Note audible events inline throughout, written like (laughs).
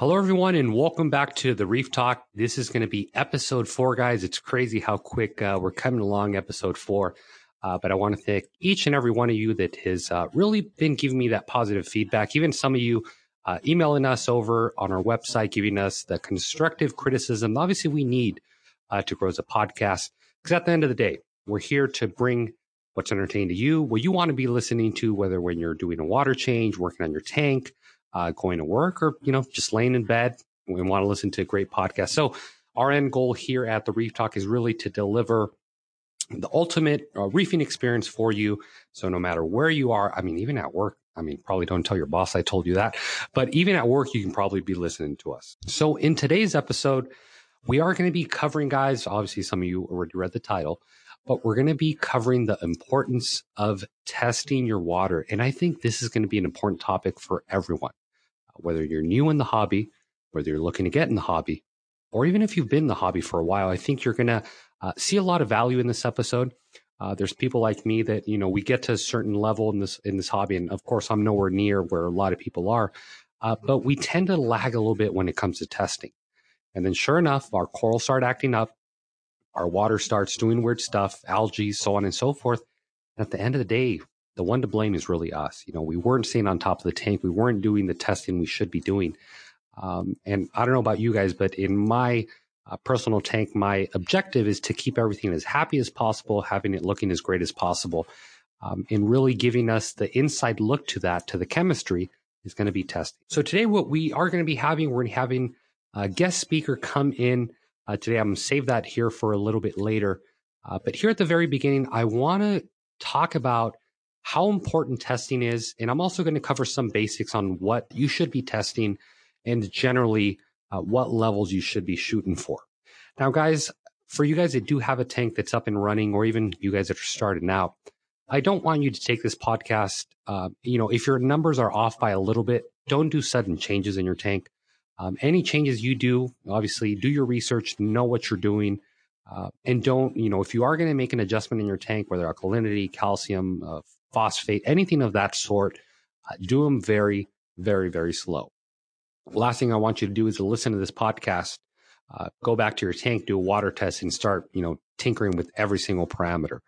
Hello, everyone, and welcome back to the Reef Talk. This is going to be episode four, guys. It's crazy how quick uh, we're coming along, episode four. Uh, but I want to thank each and every one of you that has uh, really been giving me that positive feedback. Even some of you uh, emailing us over on our website, giving us the constructive criticism. Obviously, we need uh, to grow as a podcast because at the end of the day, we're here to bring what's entertaining to you, what you want to be listening to, whether when you're doing a water change, working on your tank, uh, going to work, or you know just laying in bed and want to listen to a great podcast. So our end goal here at the Reef Talk is really to deliver the ultimate uh, reefing experience for you. So no matter where you are, I mean, even at work, I mean, probably don't tell your boss I told you that, but even at work, you can probably be listening to us. So in today's episode, we are going to be covering, guys. Obviously, some of you already read the title, but we're going to be covering the importance of testing your water. And I think this is going to be an important topic for everyone whether you're new in the hobby, whether you're looking to get in the hobby, or even if you've been in the hobby for a while, I think you're going to uh, see a lot of value in this episode. Uh, there's people like me that you know we get to a certain level in this in this hobby, and of course I'm nowhere near where a lot of people are, uh, but we tend to lag a little bit when it comes to testing. And then, sure enough, our corals start acting up, our water starts doing weird stuff, algae, so on and so forth. And at the end of the day, the one to blame is really us. You know, we weren't staying on top of the tank. We weren't doing the testing we should be doing. Um, and I don't know about you guys, but in my uh, personal tank, my objective is to keep everything as happy as possible, having it looking as great as possible. Um, and really giving us the inside look to that, to the chemistry, is going to be testing. So today, what we are going to be having, we're having a guest speaker come in uh, today. I'm going to save that here for a little bit later. Uh, but here at the very beginning, I want to talk about how important testing is. And I'm also going to cover some basics on what you should be testing and generally uh, what levels you should be shooting for. Now, guys, for you guys that do have a tank that's up and running, or even you guys that are starting out, I don't want you to take this podcast. Uh, you know, if your numbers are off by a little bit, don't do sudden changes in your tank. Um, any changes you do, obviously, do your research, know what you're doing, uh, and don't, you know, if you are going to make an adjustment in your tank, whether alkalinity, calcium, uh, phosphate, anything of that sort, uh, do them very, very, very slow. Last thing I want you to do is to listen to this podcast, uh, go back to your tank, do a water test, and start, you know, tinkering with every single parameter.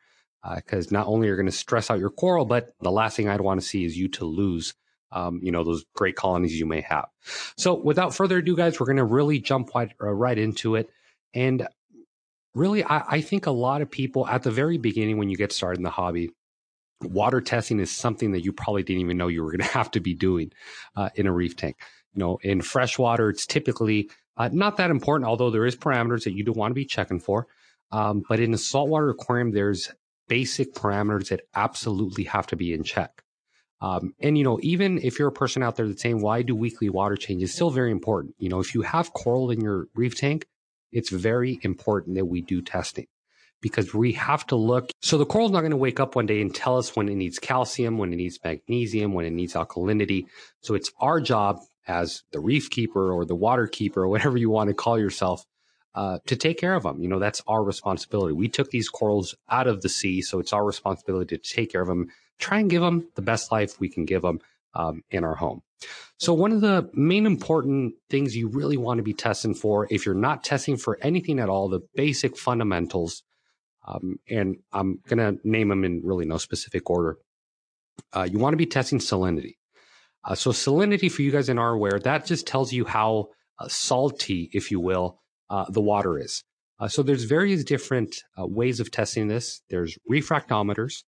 Because uh, not only are you going to stress out your coral, but the last thing I'd want to see is you to lose, um, you know, those great colonies you may have. So, without further ado, guys, we're going to really jump right, uh, right into it. And really, I, I think a lot of people at the very beginning, when you get started in the hobby, water testing is something that you probably didn't even know you were going (laughs) to have to be doing uh, in a reef tank. You know, in freshwater, it's typically uh, not that important, although there is parameters that you do want to be checking for. Um, but in a saltwater aquarium, there's basic parameters that absolutely have to be in check. Um, and you know, even if you're a person out there that's saying, "Why do weekly water changes?" Still very important. You know, if you have coral in your reef tank, it's very important that we do testing because we have to look. So the coral's not going to wake up one day and tell us when it needs calcium, when it needs magnesium, when it needs alkalinity. So it's our job as the reef keeper or the water keeper or (laughs) whatever you want to call yourself uh, to take care of them. You know, that's our responsibility. We took these corals out of the sea, so it's our responsibility to take care of them, try and give them the best life we can give them um, in our home. So one of the main important things you really want to be testing for, if you're not testing for anything at all, the basic fundamentals um, and I'm going to name them in really no specific order. Uh, you want to be testing salinity. Uh, so salinity, for you guys in our aware, that just tells you how uh, salty, if you will, uh, the water is. Uh, so there's various different uh, ways of testing this. There's refractometers,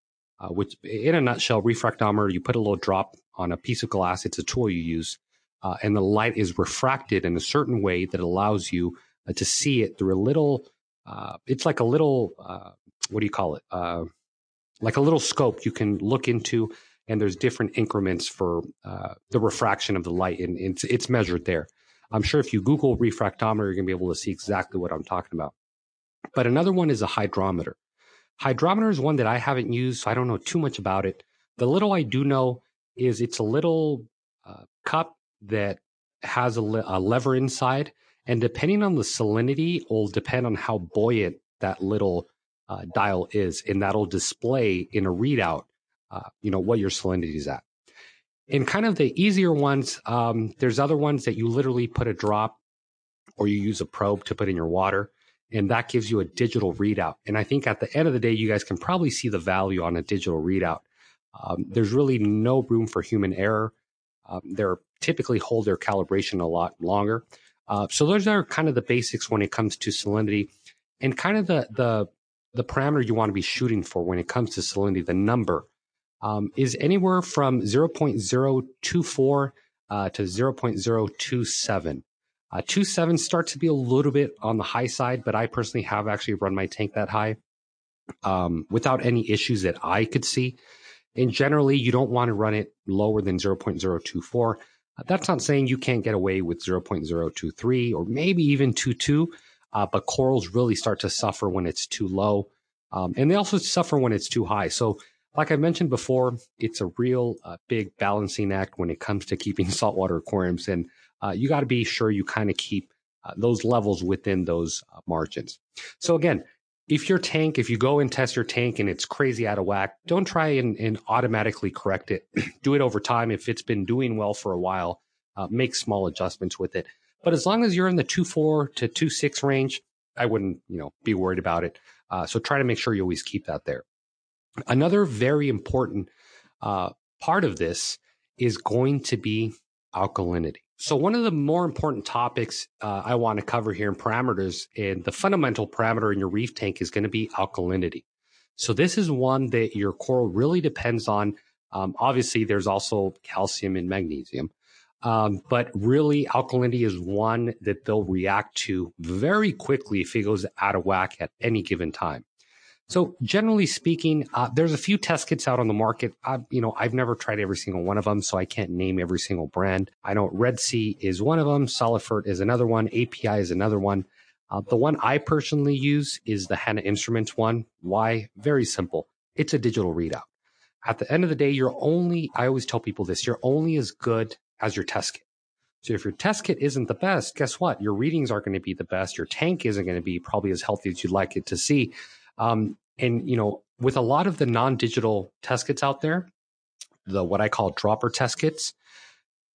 which, in a nutshell, refractometer, you put a little drop on a piece of glass. It's a tool you use, and the light is refracted in a certain way that allows you to see it through a little uh, it's like a little uh, what do you call it? Uh, like a little scope you can look into, and there's different increments for uh, the refraction of the light, and it's, it's measured there. I'm sure if you Google refractometer, you're gonna be able to see exactly what I'm talking about. But another one is a hydrometer. Hydrometer is one that I haven't used, so I don't know too much about it. The little I do know is it's a little uh, cup that has a, le- a lever inside and depending on the salinity, will depend on how buoyant that little uh, dial is, and that'll display in a readout, uh, you know, what your salinity is at. And kind of the easier ones, um, there's other ones that you literally put a drop or you use a probe to put in your water, and that gives you a digital readout. And I think at the end of the day, you guys can probably see the value on a digital readout. Um, there's really no room for human error. Um, they're typically hold their calibration a lot longer. Uh, so those are kind of the basics when it comes to salinity, and kind of the the the parameter you want to be shooting for when it comes to salinity. The number um, is anywhere from 0.024 uh, to 0.027. Uh, 27 starts to be a little bit on the high side, but I personally have actually run my tank that high um, without any issues that I could see. And generally, you don't want to run it lower than 0.024. That's not saying you can't get away with 0.023 or maybe even 22, uh, but corals really start to suffer when it's too low. Um, and they also suffer when it's too high. So, like I mentioned before, it's a real uh, big balancing act when it comes to keeping (laughs) saltwater aquariums. And uh, you got to be sure you kind of keep uh, those levels within those uh, margins. So, again, if your tank, if you go and test your tank and it's crazy out of whack, don't try and, and automatically correct it. (clears throat) Do it over time. If it's been doing well for a while, uh, make small adjustments with it. But as long as you're in the two four to two six range, I wouldn't, you know, be worried about it. Uh, so try to make sure you always keep that there. Another very important uh, part of this is going to be alkalinity. So one of the more important topics uh, I want to cover here in parameters and the fundamental parameter in your reef tank is going to be alkalinity. So this is one that your coral really depends on. Um, obviously, there's also calcium and magnesium, um, but really alkalinity is one that they'll react to very quickly if it goes out of whack at any given time. So generally speaking, uh, there's a few test kits out on the market. I, you know, I've never tried every single one of them, so I can't name every single brand. I know Red Sea is one of them. Salifert is another one. API is another one. Uh, the one I personally use is the Hanna Instruments one. Why? Very simple. It's a digital readout. At the end of the day, you're only, I always tell people this, you're only as good as your test kit. So if your test kit isn't the best, guess what? Your readings aren't going to be the best. Your tank isn't going to be probably as healthy as you'd like it to see. Um, and you know, with a lot of the non-digital test kits out there, the what I call dropper test kits,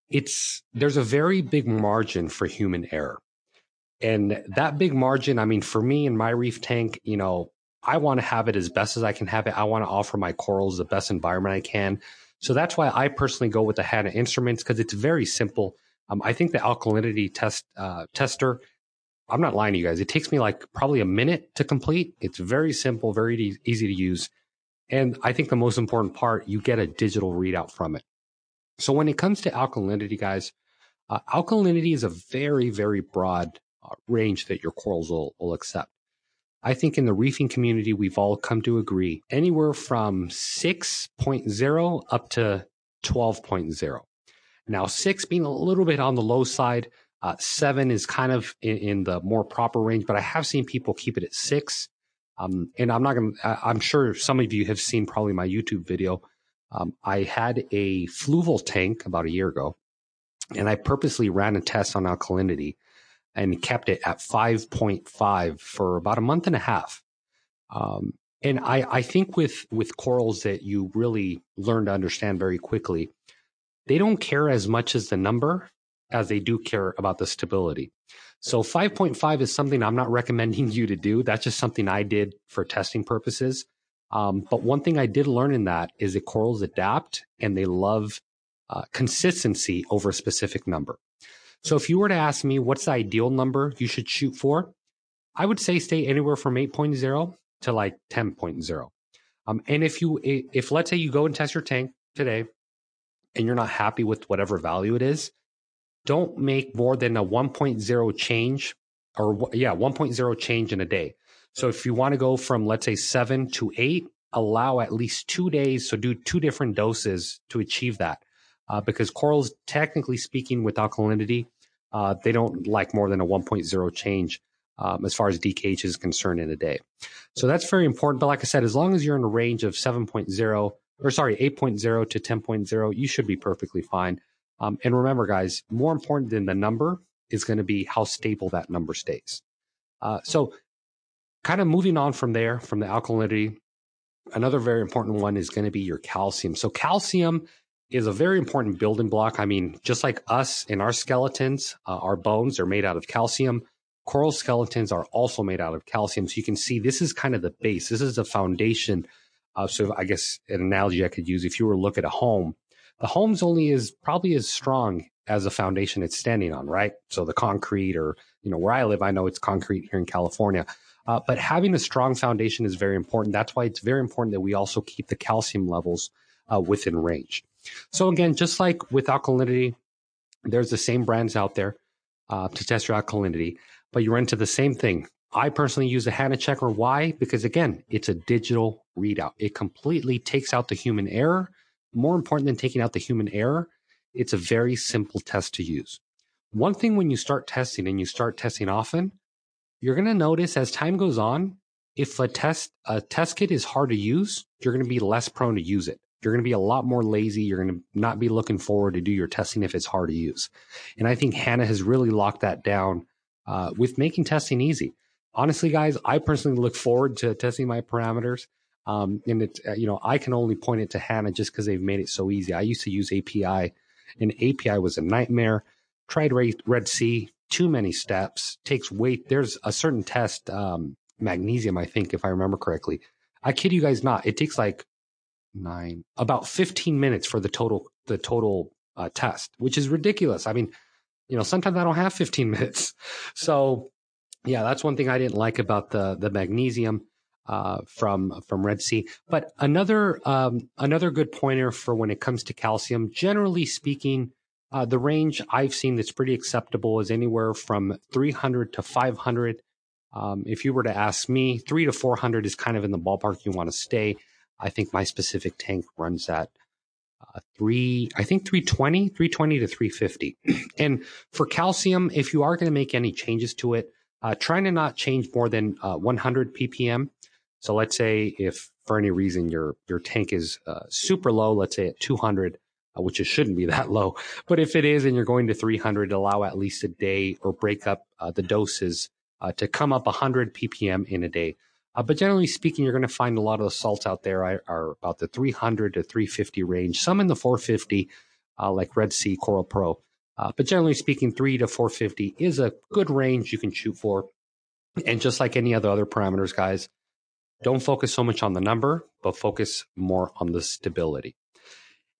it's there's a very big margin for human error. And that big margin, I mean, for me in my reef tank, you know, I want to have it as best as I can have it. I want to offer my corals the best environment I can. So that's why I personally go with the Hanna instruments because it's very simple. Um, I think the alkalinity test uh, tester I'm not lying to you guys. It takes me like probably a minute to complete. It's very simple, very easy to use. And I think the most important part, you get a digital readout from it. So when it comes to alkalinity, guys, uh, alkalinity is a very, very broad uh, range that your corals will, will accept. I think in the reefing community, we've all come to agree anywhere from 6.0 up to 12.0. Now, six being a little bit on the low side, uh, seven is kind of in, in, the more proper range, but I have seen people keep it at six. Um, and I'm not going to, I'm sure some of you have seen probably my YouTube video. Um, I had a fluval tank about a year ago, and I purposely ran a test on alkalinity and kept it at 5.5 for about a month and a half. Um, and I, I think with, with corals that you really learn to understand very quickly, they don't care as much as the number as they do care about the stability. So 5.5 is something I'm not recommending (laughs) you to do. That's just something I did for testing purposes. Um, but one thing I did learn in that is that corals adapt and they love uh, consistency over a specific number. So if you were to ask me what's the ideal number you should shoot for, I would say stay anywhere from 8.0 to like 10.0. Um, and if you, if let's say you go and test your tank today and you're not happy with whatever value it is, don't make more than a 1.0 change or yeah, 1.0 change in a day. So if you want to go from let's say 7 to 8, allow at least 2 days so do two different doses to achieve that. Uh, because corals technically speaking with alkalinity, uh, they don't like more than a 1.0 change um, as far as DKH is concerned in a day. So that's very important. But like I said, as long as you're in a range of 7.0 or sorry, 8.0 to 10.0, you should be perfectly fine. Um, and remember, guys, more important than the number is going to be how stable that number stays. Uh, so, kind of moving on from there, from the alkalinity, another very important one is going to be your calcium. So, calcium is a very important building block. I mean, just like us in our skeletons, uh, our bones are made out of calcium. Coral skeletons are also made out of calcium. So you can see this is kind of the base. This is the foundation. Uh, so I guess an analogy I could use if you were to look at a home, the home's only is probably as strong as the foundation it's standing on, right? So the concrete or, you know, where I live, I know it's concrete here in California. Uh, but having a strong foundation is very important. That's why it's very important that we also keep the calcium levels uh, within range. So again, just like with alkalinity, there's the same brands out there uh, to test your alkalinity, but you run into the same thing. I personally use a Hanna checker. Why? Because again, it's a digital readout. It completely takes out the human error. More important than taking out the human error, it's a very simple test to use. One thing when you start testing and you start testing often, you're going to notice as time goes on, if a test a test kit is hard to use, you're going to be less prone to use it. You're going to be a lot more lazy. You're going to not be looking forward to do your testing if it's hard to use. And I think Hanna has really locked that down uh, with making testing easy. Honestly, guys, I personally look forward to testing my parameters. Um, and it, uh, you know, I can only point it to Hanna just because they've made it so easy. I used to use API, and API was a nightmare. Tried Red Sea, too many steps, takes weight. There's a certain test, um, magnesium, I think, if I remember correctly. I kid you guys not. It takes like nine, about 15 minutes for the total, the total uh, test, which is ridiculous. I mean, you know, sometimes I don't have 15 (laughs) minutes. So yeah, that's one thing I didn't like about the, the magnesium. Uh, from from Red Sea. But another um, another good pointer for when it comes to calcium, generally speaking, uh, the range I've seen that's pretty acceptable is anywhere from 300 to 500. Um, if you were to ask me, three to 400 is kind of in the ballpark you want to stay. I think my specific tank runs at uh, three, I think 320, 320 to 350. (clears throat) and for calcium, if you are going to make any changes to it, uh, trying to not change more than uh, 100 ppm. So let's say if for any reason your your tank is uh, super low, let's say at 200, uh, which it shouldn't be (laughs) that low, but if it is and you're going to 300, allow at least a day or break up uh, the doses to come up 100 ppm in a day. Uh, but generally speaking, you're going to find a lot of the salts out there are, are, about the 300 to 350 range, some in the 450, uh, like Red Sea Coral Pro. Uh, but generally speaking, 3 to 450 is a good range you can shoot for. And just like any other other parameters, guys, don't focus so much on the number, but focus more on the stability.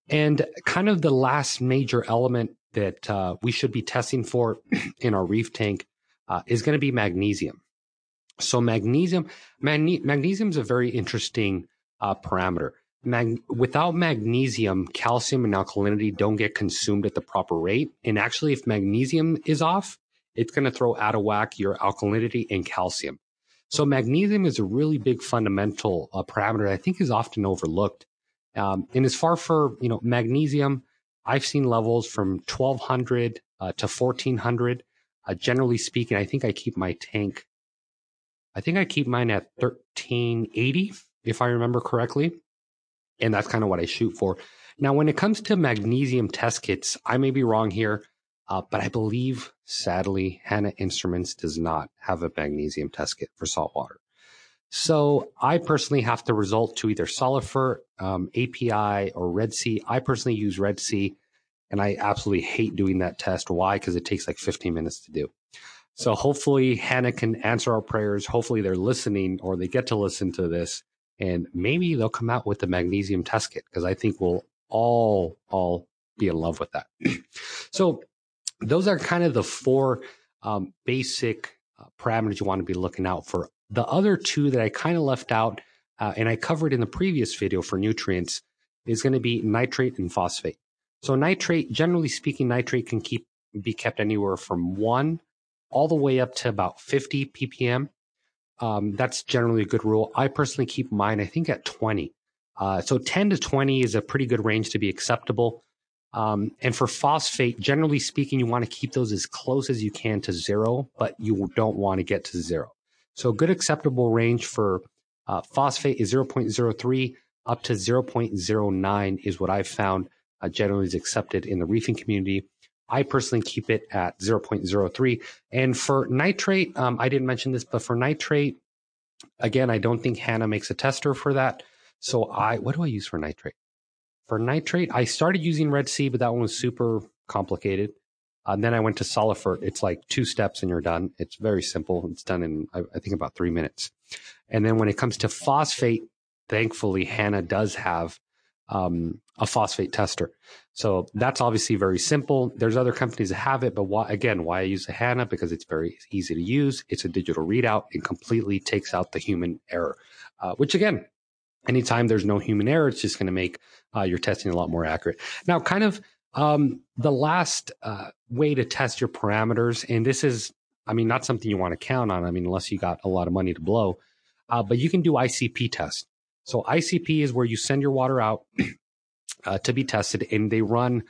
And kind of the last major element that uh, we should be testing for (clears throat) in our reef tank uh, is going to be magnesium. So magnesium, magne- magnesium is a very interesting uh, parameter. Mag- without magnesium, calcium and alkalinity don't get consumed at the proper rate. And actually, if magnesium is off, it's going to throw out of whack your alkalinity and calcium. So magnesium is a really big fundamental uh, parameter I think is often overlooked. Um, and as far for you know magnesium, I've seen levels from 1200 uh, to 1400. Uh, generally speaking, I think I keep my tank I think I keep mine at 1380, if I remember correctly. And that's kind of what I shoot for. Now, when it comes to magnesium test kits, I may be wrong here, uh, but I believe, sadly, Hanna Instruments does not have a magnesium test kit for saltwater. So I personally have to result to either Salifert, um, API, or Red Sea. I personally use Red Sea, and I absolutely hate doing that test. Why? Because it takes like 15 minutes to do. So hopefully Hanna can answer our prayers. Hopefully they're listening or they get to listen to this and maybe they'll come out with the magnesium test kit because I think we'll all, all be in love with that. (clears throat) so those are kind of the four um, basic uh, parameters you want to be looking out for. The other two that I kind of left out uh, and I covered in the previous video for nutrients is going to be nitrate and phosphate. So nitrate, generally speaking, nitrate can keep be kept anywhere from one all the way up to about 50 ppm. Um, that's generally a good rule. I personally keep mine, I think, at 20. Uh, so 10 to 20 is a pretty good range to be acceptable. Um, and for phosphate, generally speaking, you want to keep those as close as you can to zero, but you don't want to get to zero. So a good acceptable range for uh, phosphate is 0.03 up to 0.09 is what I've found uh, generally is accepted in the reefing community. I personally keep it at 0.03. And for nitrate, um, I didn't mention this, but for nitrate, again, I don't think Hanna makes a tester for that. So I, what do I use for nitrate? For nitrate, I started using Red Sea, but that one was super complicated. Uh, and then I went to Salifert. It's like two steps and you're done. It's very simple. It's done in, I, I think, about three minutes. And then when it comes to phosphate, thankfully, Hanna does have um, a phosphate tester. So that's obviously very simple. There's other companies that have it, but why, again, why I use the Hanna? Because it's very easy to use. It's a digital readout. It completely takes out the human error, uh, which again, anytime there's no human error, it's just going to make uh, your testing a lot more accurate. Now, kind of um, the last uh, way to test your parameters, and this is, I mean, not something you want to count on. I mean, unless you got a lot of money to blow, uh, but you can do ICP test. So ICP is where you send your water out (clears throat) uh, to be tested, and they run,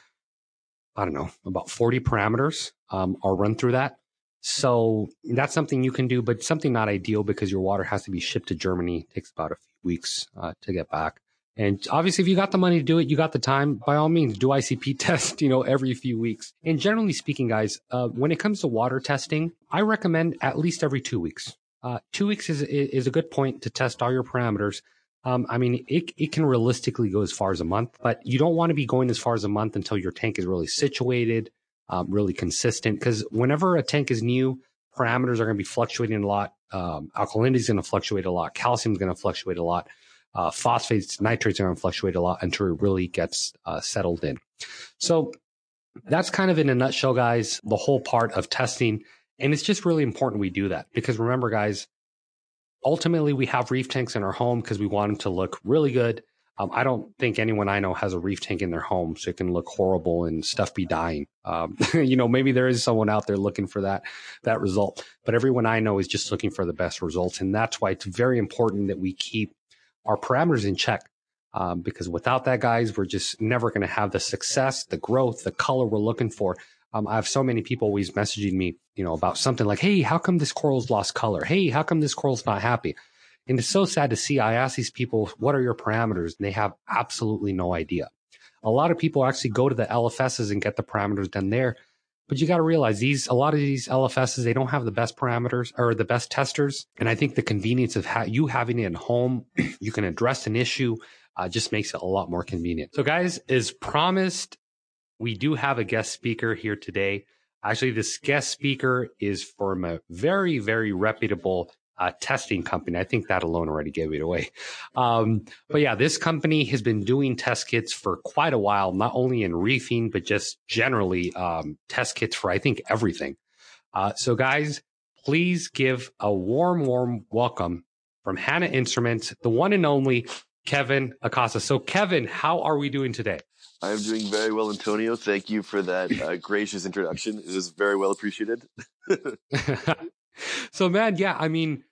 I don't know, about 40 parameters um, are run through that. So that's something you can do, but something not ideal because your water has to be shipped to Germany. It takes about a few weeks uh, to get back. And obviously, if you got the money to do it, you got the time. By all means, do ICP (laughs) test, you know, every few weeks. And generally speaking, guys, uh, when it comes to water testing, I recommend at least every two weeks. Uh, two weeks is is a good point to test all your parameters. Um, I mean, it, it can realistically go as far as a month, but you don't want to be going as far as a month until your tank is really situated, um, really consistent. Because whenever a tank is new, parameters are going to be fluctuating a lot. Um, alkalinity is going to fluctuate a lot. Calcium is going to fluctuate a lot. Uh, phosphates, nitrates are going to fluctuate a lot until it really gets uh, settled in. So that's kind of in a nutshell, guys, the whole part of testing. And it's just really important we do that because remember, guys, ultimately we have reef tanks in our home because we want them to look really good. Um, I don't think anyone I know has a reef tank in their home so it can look horrible and stuff be dying. Um, (laughs) you know, maybe there is someone out there looking for that that result, but everyone I know is just looking for the best results, and that's why it's very important that we keep our parameters in check. Um, because without that, guys, we're just never going to have the success, the growth, the color we're looking for. Um, I have so many people always messaging me, you know, about something like, "Hey, how come this coral's lost color? Hey, how come this coral's not happy?" And it's so sad to see. I ask these people, "What are your parameters?" and they have absolutely no idea. A lot of people actually go to the LFSs and get the parameters done there, but you got to realize these a lot of these LFSs they don't have the best parameters or the best testers. And I think the convenience of ha- you having it at home, (clears throat) you can address an issue, uh, just makes it a lot more convenient. So, guys, as promised, we do have a guest speaker here today. Actually, this guest speaker is from a very, very reputable uh, testing company. I think that alone already gave it away. Um, but yeah, this company has been doing test kits for quite a while, not only in reefing, but just generally um, test kits for, I think, everything. Uh, so, guys, please give a warm, warm welcome from Hanna Instruments, the one and only Kevin Acosta. So, Kevin, how are we doing today? I'm doing very well, Antonio. Thank you for that uh, gracious introduction. It is very well appreciated. (laughs) (laughs) so, man, yeah, I mean,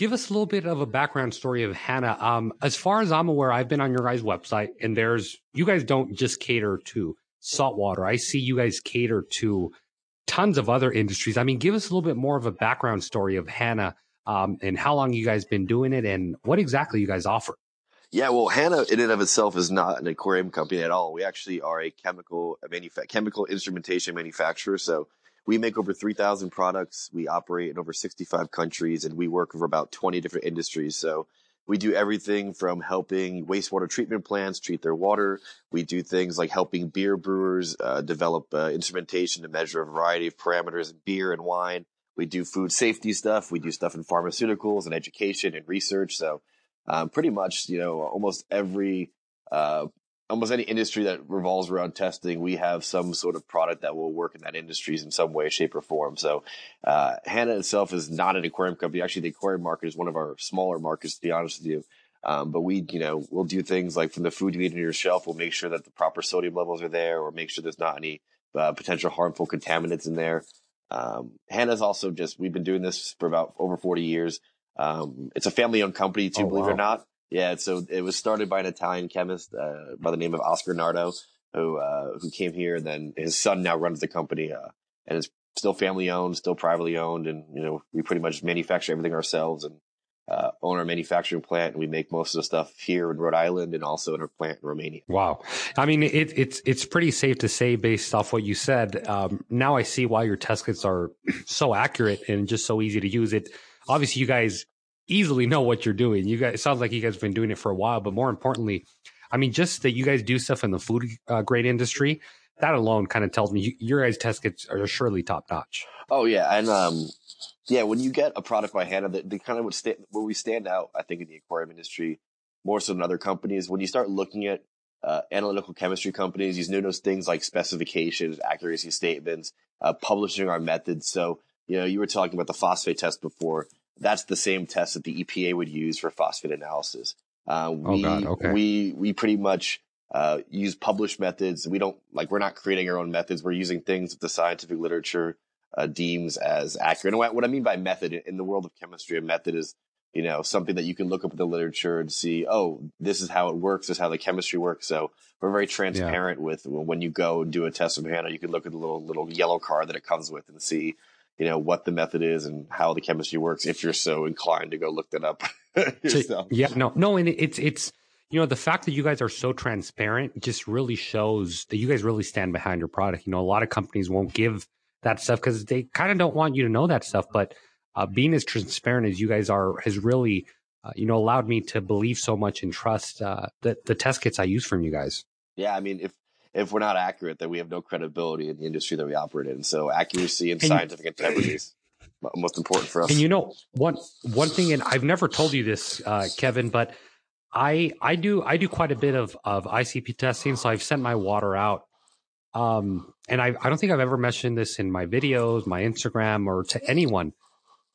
give us a little bit of a background story of Hanna. Um, as far as I'm aware, I've been on your guys' website, and there's you guys don't just cater to saltwater. I see you guys cater to tons of other industries. I mean, give us a little bit more of a background story of Hanna um, and how long you guys been doing it, and what exactly you guys offer. Yeah, well, Hanna in and of itself is not an aquarium company at all. We actually are a chemical a manufa- chemical instrumentation manufacturer. So we make over 3,000 products. We operate in over 65 countries and we work for about 20 different industries. So we do everything from helping wastewater treatment plants treat their water. We do things like helping beer brewers uh, develop uh, instrumentation to measure a variety of parameters in beer and wine. We do food safety stuff. We do stuff in pharmaceuticals and education and research. So um, pretty much, you know, almost every, uh, almost any industry that revolves around testing, we have some sort of product that will work in that industry in some way, shape, or form. So, uh, Hanna itself is not an aquarium company. Actually, the aquarium market is one of our smaller markets, to be honest with you. Um, but we, you know, we'll do things like from the food you eat on your shelf, we'll make sure that the proper sodium levels are there, or make sure there's not any uh, potential harmful contaminants in there. Um, Hanna's also just we've been doing this for about over 40 years. Um, it's a family owned company too, oh, believe wow. it or not. Yeah. So it was started by an Italian chemist, uh, by the name of Oscar Nardo, who, uh, who came here. And then his son now runs the company, uh, and it's still family owned, still privately owned. And, you know, we pretty much manufacture everything ourselves and, uh, own our manufacturing plant and we make most of the stuff here in Rhode Island and also in our plant in Romania. Wow. I mean, it, it's, it's pretty safe to say based off what you said. Um, now I see why your test kits are (clears throat) so accurate and just so easy to use it obviously you guys easily know what you're doing. You guys, it sounds like you guys have been doing it for a while, but more importantly, I mean, just that you guys do stuff in the food uh, grade industry, that alone kind of tells me you, your guys' test kits are surely top notch. Oh yeah, and um, yeah, when you get a product by Hanna, the, the kind of what sta- where we stand out, I think, in the aquarium industry more so than other companies, when you start looking at uh, analytical chemistry companies, you notice things like specifications, accuracy statements, uh, publishing our methods. So, you know, you were talking about the phosphate test before. That's the same test that the EPA would use for phosphate analysis. Uh, we, oh God, okay. we, we pretty much, uh, use published methods. We don't like, we're not creating our own methods. We're using things that the scientific literature, uh, deems as accurate. And what, what I mean by method in the world of chemistry, a method is you know, something that you can look up in the literature and see, oh, this is how it works, this is how the chemistry works. So we're very transparent yeah. with when you go and do a test of Hanna, you can look at the little little yellow card that it comes with and see, you know, what the method is and how the chemistry works if you're so inclined to go look that up (laughs) yourself. So, yeah, no, no, and it's it's you know, the fact that you guys are so transparent just really shows that you guys really stand behind your product. You know, a lot of companies won't give that stuff because they kind of don't want you to know that stuff, but uh, being as transparent as you guys are has really, uh, you know, allowed me to believe so much and trust uh, the the test kits I use from you guys. Yeah, I mean, if if we're not accurate, then we have no credibility in the industry that we operate in. So accuracy and, and scientific integrity is most important for us. And you know, one one thing, and I've never told you this, uh, Kevin, but I I do I do quite a bit of of ICP testing. So I've sent my water out. Um, and I, I don't think I've ever mentioned this in my videos, my Instagram, or to anyone.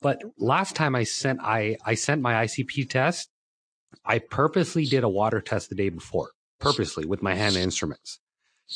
But last time I sent I I sent my ICP test, I purposely did a water test the day before, purposely with my Hanna instruments.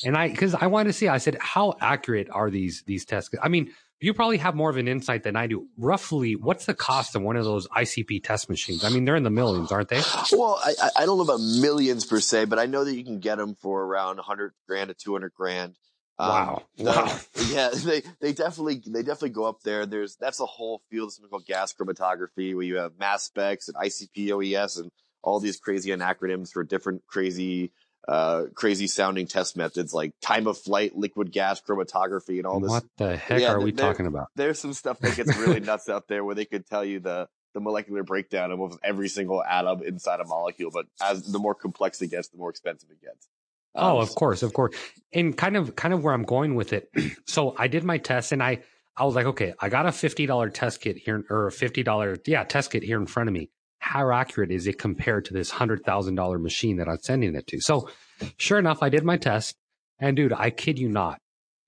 And I because I wanted to see, I said, how accurate are these these tests? I mean, you probably have more of an insight than I do. Roughly, what's the cost of one of those ICP test machines? I mean, they're in the millions, aren't they? Well, I, I don't know about millions per se, but I know that you can get them for around 100 grand to 200 grand. Um, wow. Um, wow. (laughs) yeah, they, they definitely they definitely go up there. There's that's a whole field of something called gas chromatography where you have mass specs and ICP OES and all these crazy acronyms for different crazy uh, crazy sounding test methods like time of flight, liquid gas chromatography, and all this. What the heck yeah, are we talking about? There's some stuff that gets really nuts out there where they could tell you the the molecular breakdown of every single atom inside a molecule, but as the more complex it gets, the more expensive it gets. Um, oh, of course, of course. And kind of kind of where I'm going with it. (clears throat) so I did my test and I I was like, okay, I got a $50 test kit here or a $50 yeah, test kit here in front of me. How accurate is it compared to this $100,000 machine that I'm sending it to? So, sure enough, I did my test and dude, I kid you not.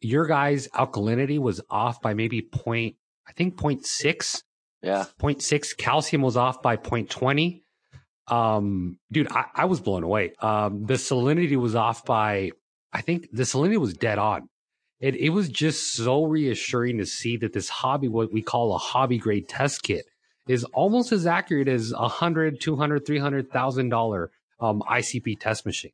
Your guy's alkalinity was off by maybe point I think point 0.6. Yeah. 0.6 calcium was off by 0.20 um, dude, I, I was blown away. Um, the salinity was off by, I think the salinity was dead on. It, it was just so reassuring to see that this hobby, what we call a hobby grade test kit, is almost as accurate as a hundred, two hundred, three hundred thousand dollar um, ICP test machine.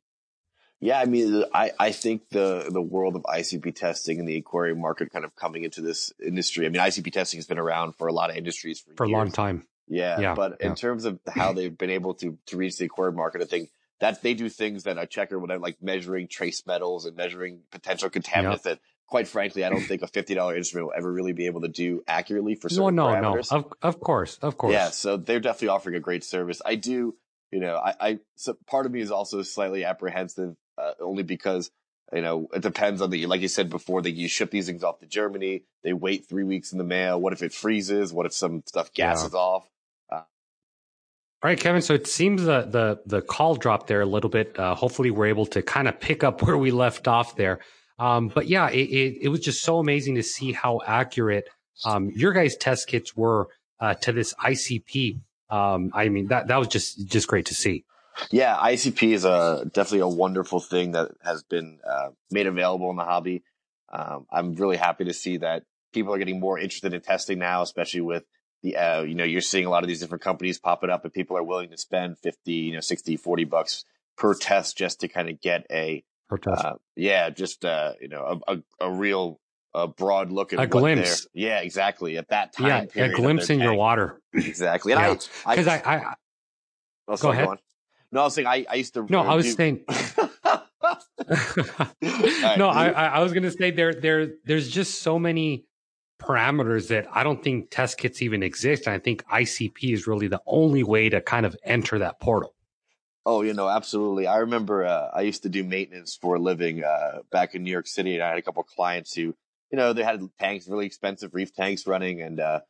Yeah, I mean, I, I think the the world of ICP testing and the aquarium market kind of coming into this industry. I mean, ICP testing has been around for a lot of industries for, for years. a long time. Yeah, yeah but yeah. in terms of how they've been able to to reach the aquarium market, I think that they do things that a checker would have, like measuring trace metals and measuring potential contaminants yep. that quite frankly, I don't think a fifty dollar instrument will ever really be able to do accurately for certain no, no, parameters. no. Of of course, of course. Yeah, so they're definitely offering a great service. I do, you know, I, I so part of me is also slightly apprehensive, uh, only because you know it depends on the like you said before. that you ship these things off to Germany. They wait three weeks in the mail. What if it freezes? What if some stuff gases yeah. off? All right, Kevin. So it seems the the the call dropped there a little bit. Uh, hopefully, we're able to kind of pick up (laughs) where we left off there. Um, but yeah, it, it, it, was just so amazing to see how accurate um, your guys' test kits were uh, to this ICP. Um, I mean, that that was just just great to see. Yeah, ICP is a definitely a wonderful thing that has been uh, made available in the hobby. Um, I'm really happy to see that people are getting more interested in testing now, especially with the uh, you know you're seeing a lot of these different companies popping up and people are willing to spend 50 you know 60 40 bucks per test just to kind of get a per test uh, yeah just uh, you know a, a, a real a broad look at a glimpse yeah exactly at that time yeah a glimpse in your water (clears throat) exactly and yeah. I because I, I, I oh, go ahead go no I was saying I, I used to no I was do... saying (laughs) no I I was gonna say there there there's just so many parameters that I don't think test kits even exist. And I think ICP is really the only way to kind of enter that portal. Oh, you know, absolutely. I remember uh, I used to do maintenance for a living uh, back in New York City, and I had a couple clients who, you know, they had tanks, really expensive reef tanks running, and uh,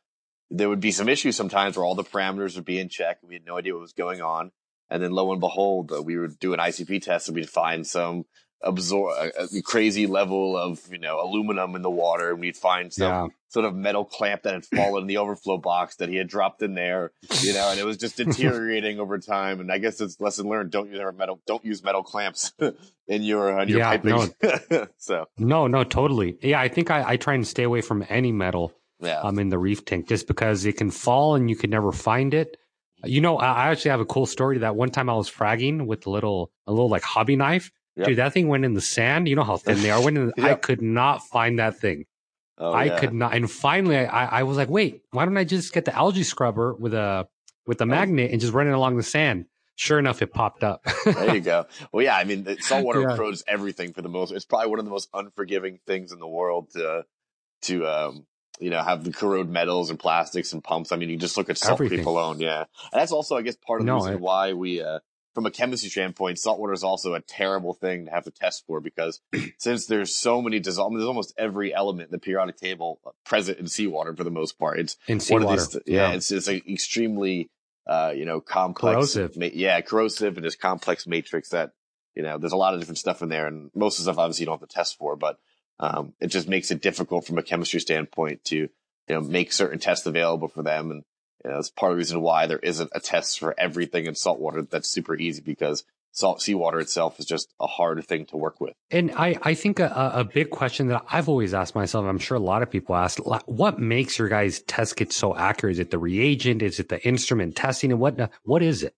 there would be some issues sometimes where all the parameters would be in check, and we had no idea what was going on. And then lo and behold, uh, we would do an ICP test, and we'd find some absorb a, a, crazy level of you know aluminum in the water, and we'd find some yeah. sort of metal clamp that had fallen in the overflow box that he had dropped in there, you know, and it was just (laughs) deteriorating over time. And I guess it's lesson learned: don't use metal, don't use metal clamps (laughs) in your in your yeah, piping. No. (laughs) so no, no, totally. Yeah, I think I, I try and stay away from any metal. Yeah. Um, in the reef tank, just because it can fall and you can never find it. You know, I actually have a cool story. That one time I was fragging with a little, a little like hobby knife, Yep. Dude, that thing went in the sand. You know how thin they are. Went in, (laughs) yep. I could not find that thing. Oh, I yeah. could not. And finally, I, I was like, wait, why don't I just get the algae scrubber with a with a magnet and just run it along the sand? Sure enough, it popped up. there you (laughs) go. Well, yeah, I mean, saltwater yeah. corrodes everything for the most. It's probably one of the most unforgiving things in the world to to um, you know have the corrode metals and plastics and pumps. I mean, you just look at salt creep alone. Yeah, and that's also, I guess, part of the no, reason why we uh, from a chemistry standpoint, saltwater is also a terrible thing to have to test for because (clears throat) since there's so many dissolved, there's almost every element in the periodic table present in seawater for the most part. It's in seawater. yeah, yeah, it's it's an extremely uh, you know complex, corrosive. Ma- yeah, corrosive and just complex matrix that you know there's a lot of different stuff in there, and most of the stuff obviously you don't have to test for, but um, it just makes it difficult from a chemistry standpoint to you know make certain tests available for them and you know, that's part of the reason why there isn't a test for everything in saltwater that's super easy because salt seawater itself is just a hard thing to work with. And I, I think a, a big question that I've always asked myself, I'm sure a lot of people ask, what makes your guys' test kit so accurate? Is it the reagent? Is it the instrument testing? And what, what is it?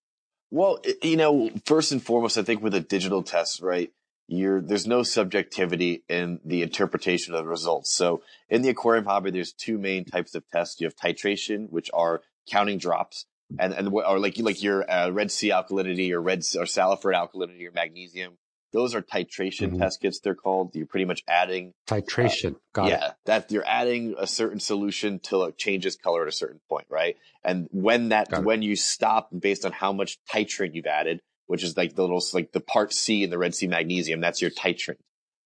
Well, you know, first and foremost, I think with a digital test, right? You're, there's no subjectivity in the interpretation of the results. So in the aquarium hobby, there's two main types of tests. You have titration, which are counting drops and and or like like your uh, red sea alkalinity or red or Salifert alkalinity or magnesium. Those are titration mm-hmm. test kits. They're called. You're pretty much adding titration. Uh, Got yeah, it. that you're adding a certain solution till it changes color at a certain point, right? And when that Got when it. you stop based on how much titrant you've added, which is like the little like the part C in the Red Sea magnesium, that's your titrant,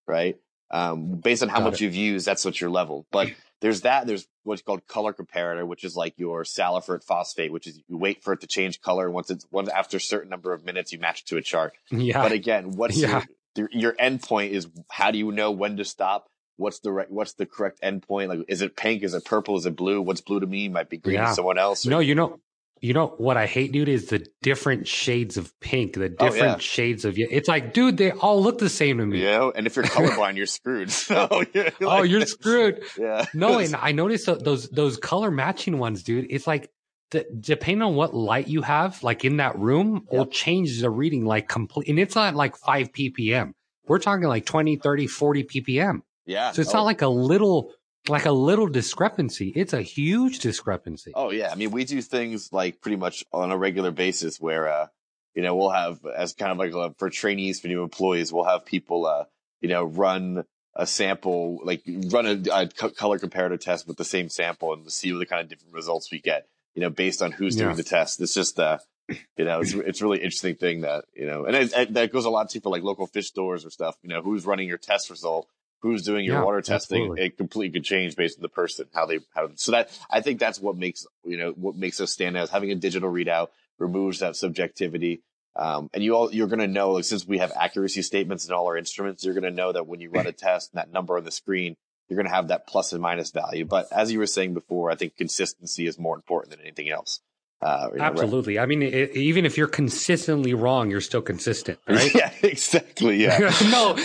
right? Um, based on how Got much it. you've used, that's what your level. But there's that. There's what's called color comparator, which is like your Salifert phosphate, which is you wait for it to change color. Once it's once after a certain number of minutes, you match it to a chart. Yeah. But again, (laughs) what's yeah. your, your endpoint is how do you know when to stop? What's the right, what's the correct endpoint? Like, is it pink? Is it purple? Is it blue? What's blue to me might be green yeah. to someone else. Or, no, you know, you know what I hate, dude, is the different shades of pink, the oh, different oh, yeah. shades of it's like, dude, they all look the same to me. Yeah, and if you're colorblind, you're screwed. (laughs) So you're (laughs) oh, like, oh, you're screwed. yeah. No, (laughs) and I noticed those those color matching ones, dude. It's like the, depending on what light you have, like in that room, yep. will change the reading like complete. And it's not like five ppm. We're talking like 20, 30, 40 ppm. Yeah. So it's oh. not like a little like a little discrepancy. It's a huge discrepancy. Oh yeah, I mean we do things like pretty much on a regular basis where uh, you know we'll have as kind of like a, for trainees for new employees we'll have people uh, you know run a sample like run a, a color comparator test with the same sample and see what the kind of different results we get you know based on who's yeah. doing the test. It's just uh you know it's it's really interesting thing that you know and it, it, that goes a lot to for like local fish stores or stuff. You know who's running your test result who's doing your yeah, water testing, absolutely. it completely could change based on the person, how they, how, so that, I think that's what makes, you know, what makes us stand out. Having a digital readout removes that subjectivity. Um, and you all, you're going to know, like, since we have accuracy statements in all our instruments, you're going to know that when you run a test and that number on the screen, you're going to have that plus and minus value. But as you were saying before, I think consistency is more important than anything else. Uh, Absolutely. Know, I mean, it, even if you're consistently wrong, you're still consistent, (laughs) right? yeah, exactly. Yeah. (laughs) no,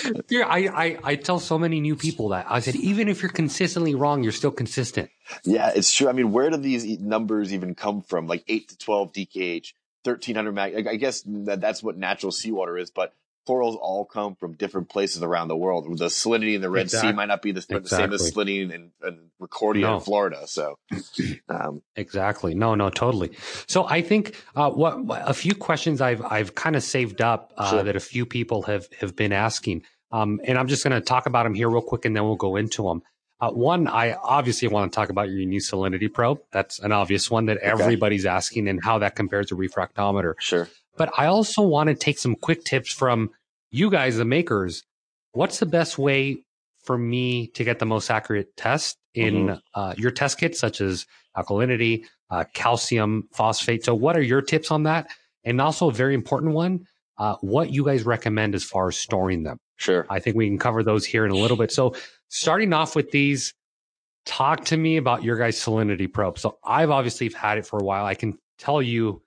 I, I, I tell so many new people that I said, even if you're consistently wrong, you're still consistent. Yeah, it's true. I mean, where do these numbers even come from? Like eight to 12 DKH, 1300 mag. I guess that that's what natural seawater is, but corals all come from different places around the world. The salinity in the Red exactly. Sea might not be the, exactly. the same as salinity in, in no. in Florida. So, (clears throat) um, exactly. No, no, totally. So I think uh, what a few questions I've I've kind of saved up uh, sure. that a few people have have been asking, um, and I'm just going to talk about them here real quick, and then we'll go into them. Uh, one, I obviously want to talk about your new salinity probe. That's an obvious one that everybody's asking, and how that compares to refractometer. Sure. But I also want to take some quick tips from you guys, the makers. What's the best way for me to get the most accurate test in mm-hmm. uh, your test kits, such as alkalinity, uh, calcium, phosphate? So, what are your tips on that? And also, a very important one, uh, what you guys recommend as far as storing them. Sure. I think we can cover those here in a little bit. So, starting off with these, talk to me about your guys' salinity probe. So, I've obviously had it for a while. I can tell you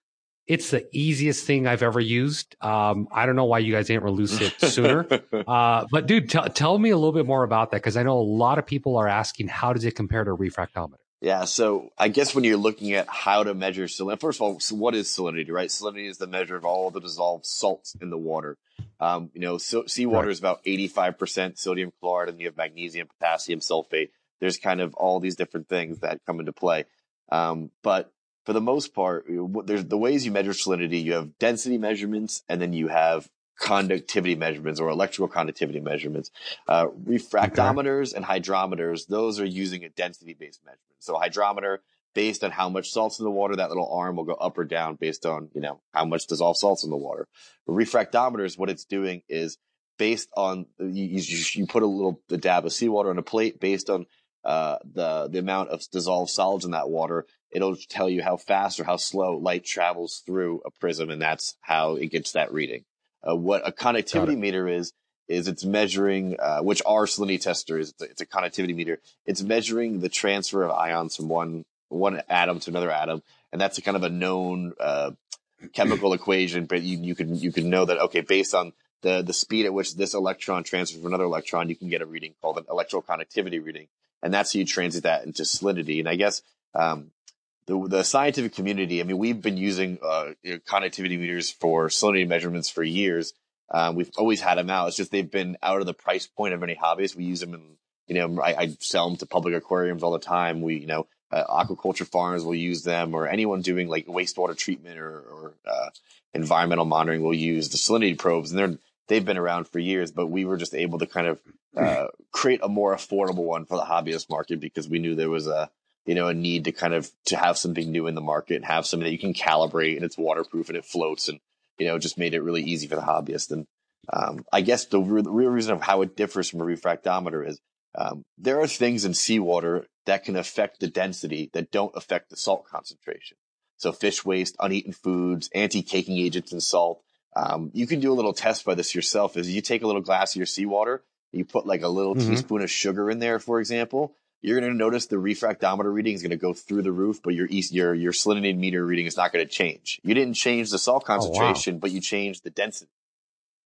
it's the easiest thing I've ever used. Um, I don't know why you guys didn't release it sooner. (laughs) uh, but dude, t- tell me a little bit more about that because I know a lot of people are asking how does it compare to a refractometer? Yeah, so I guess when you're looking at how to measure salinity, first of all, so what is salinity, right? Salinity is the measure of all the dissolved salts in the water. Um, you know, so, seawater right. is about 85% sodium chloride, and you have magnesium, potassium, sulfate. There's kind of all these different things that come into play. Um, but for the most part, there's the ways you measure salinity. You have density measurements, and then you have conductivity measurements or electrical conductivity measurements. Uh, refractometers okay. and hydrometers, those are using a density based measurement. So hydrometer, based on how much salt's in the water, that little arm will go up or down based on, you know, how much dissolved salt's in the water. Refractometers, what it's doing is based on, you, you, put a little the dab of seawater on a plate based on uh, the the amount of dissolved solids in that water, it'll tell you how fast or how slow light travels through a prism, and that's how it gets that reading. Uh, what a conductivity meter is is it's measuring, uh, which our salinity tester is. It's a, it's a conductivity meter. It's measuring the transfer of ions from one one atom to another atom, and that's a kind of a known uh, chemical (clears throat) equation. But you you can you can know that okay, based on the the speed at which this electron transfers from another electron, you can get a reading called an electroconductivity reading and that's how you translate that into salinity. And I guess um, the the scientific community. I mean, we've been using uh, you know, conductivity meters for salinity measurements for years. Um, we've always had them out. It's just they've been out of the price point of any hobbyist. We use them in, you know, I, I sell them to public aquariums all the time. We, you know, uh, aquaculture farms will use them, or anyone doing like wastewater treatment or, or uh, environmental monitoring will use the salinity probes, and they're they've been around for years. But we were just able to kind of (clears throat) uh, create a more affordable one for the hobbyist market because we knew there was a you know a need to kind of to have something new in the market and have something that you can calibrate and it's waterproof and it floats and you know just made it really easy for the hobbyist and um, I guess the, re- the, real reason of how it differs from a refractometer is um, there are things in seawater that can affect the density that don't affect the salt concentration. So fish waste, uneaten foods, anti-caking agents in salt. Um, you can do a little test by this yourself. Is you take a little glass of your seawater you put like a little mm-hmm. teaspoon of sugar in there, for example, you're going to notice the refractometer reading is going to go through the roof, but your your your salinity meter reading is not going to change. You didn't change the salt concentration, oh, wow. but you changed the density,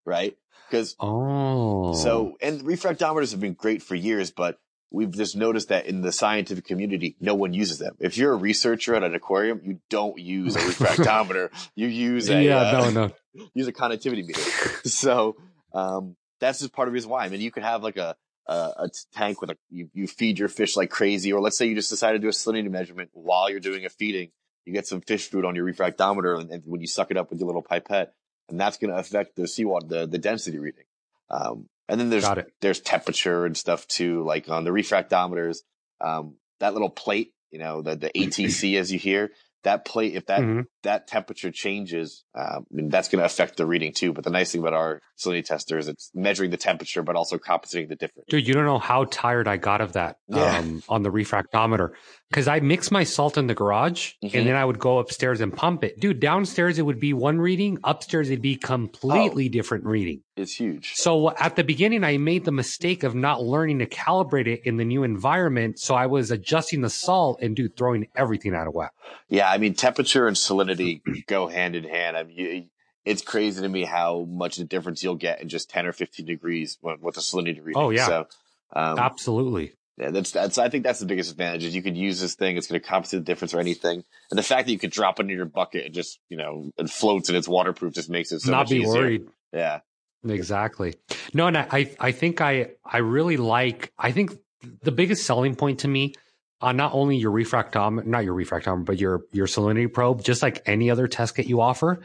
right? Because oh, so and refractometers have been great for years, but we've just noticed that in the scientific community, no one uses them. If you're a researcher at an aquarium, you don't use a refractometer. (laughs) you use a yeah, uh, no, no, (laughs) use a conductivity meter. (laughs) So um, that's just part of the reason why. I mean, you could have like a, a, a tank with a, you, you feed your fish like crazy, or let's say you just decide to do a salinity measurement while you're doing a feeding. You get some fish food on your refractometer, and, and when you suck it up with your little pipette, and that's going to affect the seawater, the, the density reading. Um, and then there's there's temperature and stuff too, like on the refractometers. Um, that little plate, you know, the the ATC as you hear, that plate, if that mm-hmm. that temperature changes, um, I mean, that's going to affect the reading too. But the nice thing about our salinity tester is it's measuring the temperature, but also compensating the difference. Dude, you don't know how tired I got of that yeah. um, on the refractometer because I mix my salt in the garage mm-hmm. and then I would go upstairs and pump it. Dude, downstairs it would be one reading, upstairs it'd be completely oh, different reading. It's huge. So at the beginning, I made the mistake of not learning to calibrate it in the new environment. So I was adjusting the salt and dude, throwing everything out of whack. Yeah, I mean, temperature and salinity (clears throat) go hand in hand. I mean, you, it's crazy to me how much the difference you'll get in just 10 or 15 degrees with the salinity reading. Oh, yeah. So, um, Absolutely. Yeah, that's that's. I think that's the biggest advantage is you could use this thing. It's going to compensate the difference or anything, and the fact that you could drop it into your bucket and just you know it floats and it's waterproof just makes it so not be easier. worried. Yeah, exactly. No, and I I think I I really like. I think the biggest selling point to me on not only your refractometer, not your refractometer, but your your salinity probe, just like any other test kit you offer,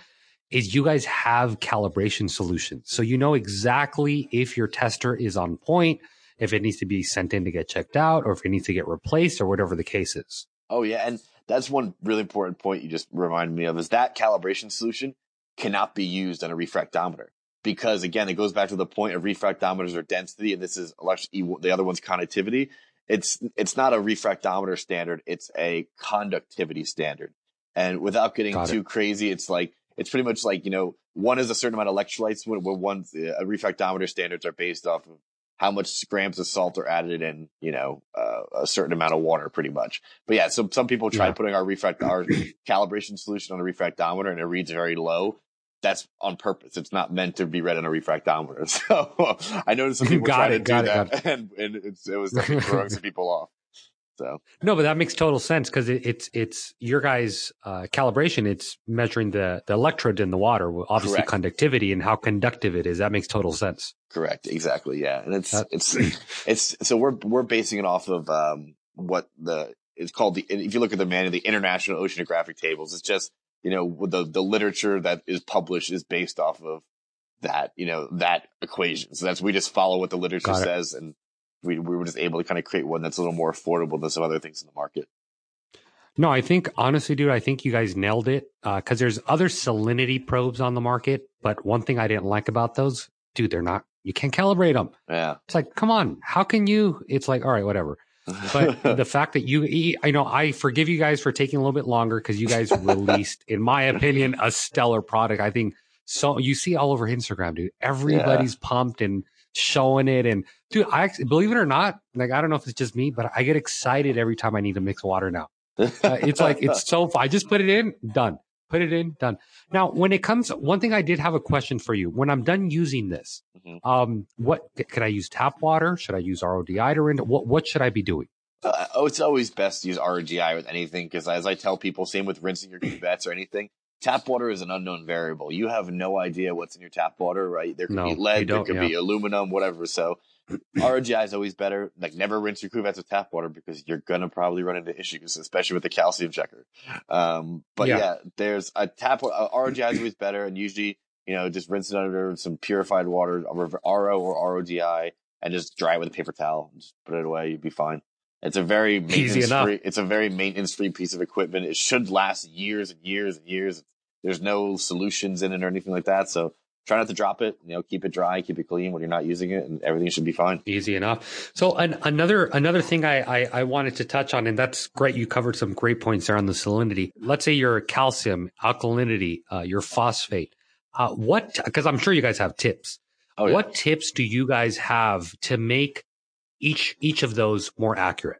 is you guys have calibration solutions. So you know exactly if your tester is on point if it needs to be sent in to get checked out or if it needs to get replaced or whatever the case is. Oh yeah, and that's one really important point you just reminded me of is that calibration solution cannot be used on a refractometer because again, it goes back to the point of refractometers or density, and this is the other one's conductivity. It's it's not a refractometer standard; it's a conductivity standard. And without getting Got too it. crazy, it's like it's pretty much like you know one is a certain amount of electrolytes. When, when one uh, refractometer standards are based off of how much grams of salt are added in, you know, uh, a certain amount of water, pretty much. But yeah, so some people try yeah. putting our refract our (clears throat) calibration solution on a refractometer, and it reads very low that's on purpose. It's not meant to be read on a refractometer. (laughs) So I noticed some people try to do that, it, and, and it was throwing some people off. So no, but that makes total sense because it, it's it's your guys' uh, calibration. It's measuring the the electrode in the water, obviously Correct. conductivity and how conductive it is. That makes total sense. Correct. Exactly. Yeah, and it's it's (clears throat) it's so we're we're basing it off of um, what the it's called the if you look at the manual, the International Oceanographic Tables. It's just you know, the, the literature that is published is based off of that, you know, that equation. So that's, we just follow what the literature says and we, we were just able to kind of create one that's a little more affordable than some other things in the market. No, I think honestly, dude, I think you guys nailed it. Uh, cause there's other salinity probes on the market, but one thing I didn't like about those, dude, they're not, you can't calibrate them. Yeah. It's like, come on, how can you? It's like, all right, whatever but (laughs) the fact that you, I know, I forgive you guys for taking a little bit longer because you guys released, in my opinion, a stellar product. I think so. You see all over Instagram, dude. Everybody's yeah. pumped and showing it. And dude, I believe it or not, like I don't know if it's just me, but I get excited every time I need to mix water now. Uh, it's like it's so. I just put it in, done. Put it in, done. Now, when it comes, one thing I did have a question for you. When I'm done using this, mm-hmm. um, what could I use? Tap water? Should I use RO dehydrant? What what should I be doing? Uh, oh, it's always best to use RODI with anything because, as I tell people, same with rinsing your cuvettes or anything. Tap water is an unknown variable. You have no idea what's in your tap water, right? There could no, be lead, there could yeah. be aluminum, whatever. So RODI is always better. Like never rinse your cuvettes with tap water because you're gonna probably run into issues, especially with the calcium checker. Um, but yeah. yeah. there's a tap. Uh, RODI is always better, and usually you know just rinse it under some purified water, RO or RODI, and just dry it with a paper towel. And just put it away. You'd be fine. It's a very maintenance free. It's a very maintenance free piece of equipment. It should last years and years and years. There's no solutions in it or anything like that. So try not to drop it. You know, keep it dry, keep it clean when you're not using it, and everything should be fine. Easy enough. So an, another another thing I, I, I wanted to touch on, and that's great. You covered some great points there on the salinity. Let's say your calcium, alkalinity, uh, your phosphate. Uh, what? Because I'm sure you guys have tips. Oh, yeah. What tips do you guys have to make each each of those more accurate?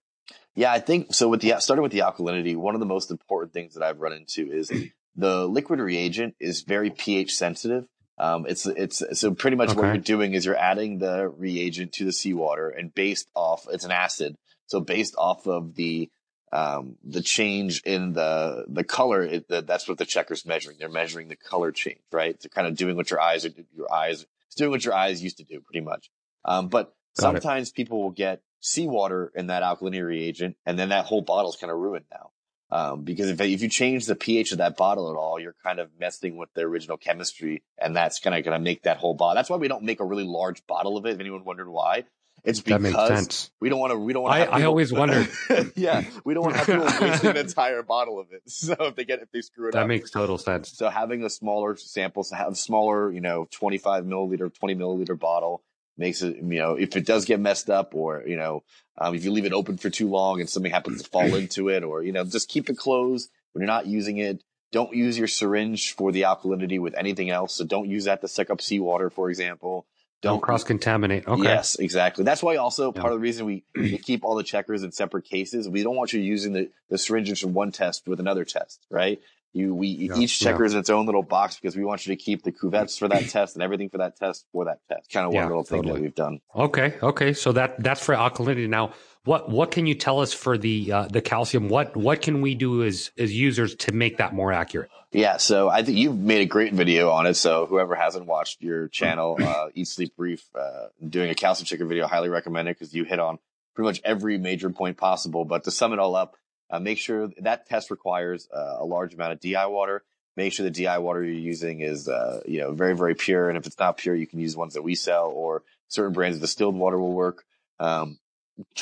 Yeah, I think so. With the starting with the alkalinity, one of the most important things that I've run into is (clears throat) the liquid reagent is very pH sensitive. Um, it's it's so pretty much okay. what you're doing is you're adding the reagent to the seawater, and based off it's an acid, so based off of the um, the change in the the color, it, the, that's what the checker's measuring. They're measuring the color change, right? They're kind of doing what your eyes are your eyes it's doing what your eyes used to do, pretty much. Um, but Got sometimes it. people will get seawater in that alkalinity reagent, and then that whole bottle's kind of ruined now. Um, because if, if you change the pH of that bottle at all, you're kind of messing with the original chemistry, and that's kind of going to make that whole bottle. That's why we don't make a really large bottle of it. If anyone wondered why, it's because we don't want to. We don't want. I, I always wonder. (laughs) yeah, we don't want to have people (laughs) waste an entire bottle of it. (laughs) So if they get if they screw it that up, that makes total sense. So having a smaller sample, have smaller, you know, twenty five milliliter, twenty milliliter bottle makes it. You know, if it does get messed up, or you know, um, if you leave it open for too long and something happens to fall (clears throat) into it, or, you know, just keep it closed when you're not using it. Don't use your syringe for the alkalinity with anything else. So don't use that to suck up seawater, for example. Don't, don't cross contaminate. Okay. Yes, exactly. That's why also yeah. part of the reason we, (clears throat) we keep all the checkers in separate cases. We don't want you using the, the syringes from one test with another test, right? You, we yeah, each checker yeah. is its own little box because we want you to keep the cuvettes for that (clears throat) test and everything for that test for that test. Kind of one yeah, little thing totally. that we've done. Okay, okay. So that that's for alkalinity. Now, what what can you tell us for the uh, the calcium? What what can we do as as users to make that more accurate? Yeah, so I think you've made a great video on it. So whoever hasn't watched your channel, uh, Eat Sleep Reef, uh, doing a calcium checker video, highly recommend it because you hit on pretty much every major point possible. But to sum it all up, uh, make sure that test requires uh, a large amount of DI water. Make sure the DI water you're using is, uh, you know, very, very pure. And if it's not pure, you can use ones that we sell or certain brands of distilled water will work. Um,